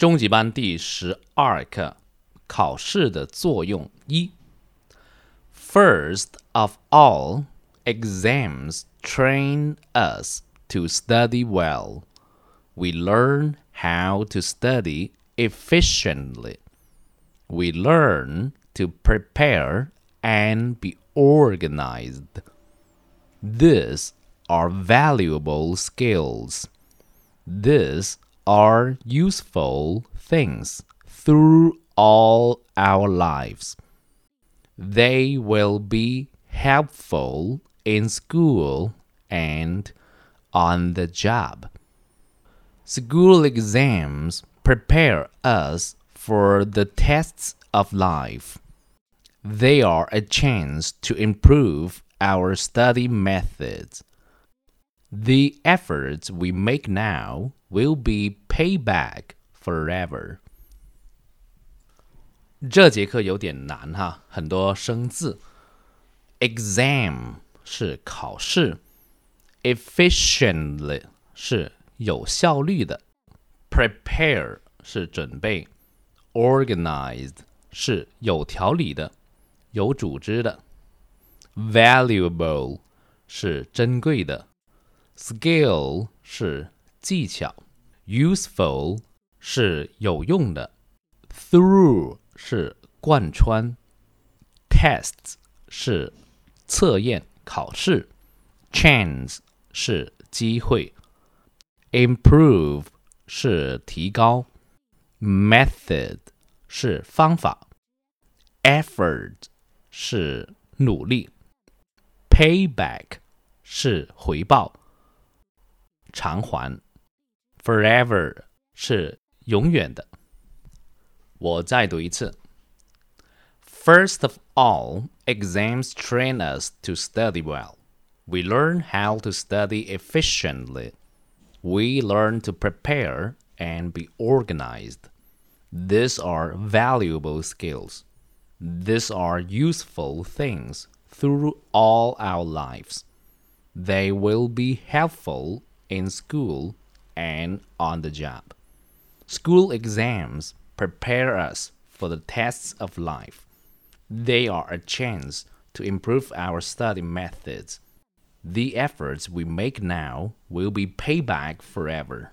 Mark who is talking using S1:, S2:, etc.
S1: 中级班第十二课：考试的作用一。First of all, exams train us to study well. We learn how to study efficiently. We learn to prepare and be organized. These are valuable skills. These are useful things through all our lives. They will be helpful in school and on the job. School exams prepare us for the tests of life. They are a chance to improve our study methods. The efforts we make now will be payback forever. 这节课有点难哈，很多生字。Exam 是考试，efficiently 是有效率的，prepare 是准备，organized 是有条理的、有组织的，valuable 是珍贵的 ，skill 是技巧，useful 是有用的，through 是贯穿，tests 是测验考试，chance 是机会，improve 是提高，method 是方法，effort 是努力，payback 是回报、 偿还，forever 是永远的。我再读一次。First of all, exams train us to study well. We learn how to study efficiently. We learn to prepare and be organized. These are valuable skills. These are useful things through all our lives. They will be helpful in school and on the job. School exams prepare us for the tests of life. They are a chance to improve our study methods. The efforts we make now will be payback forever.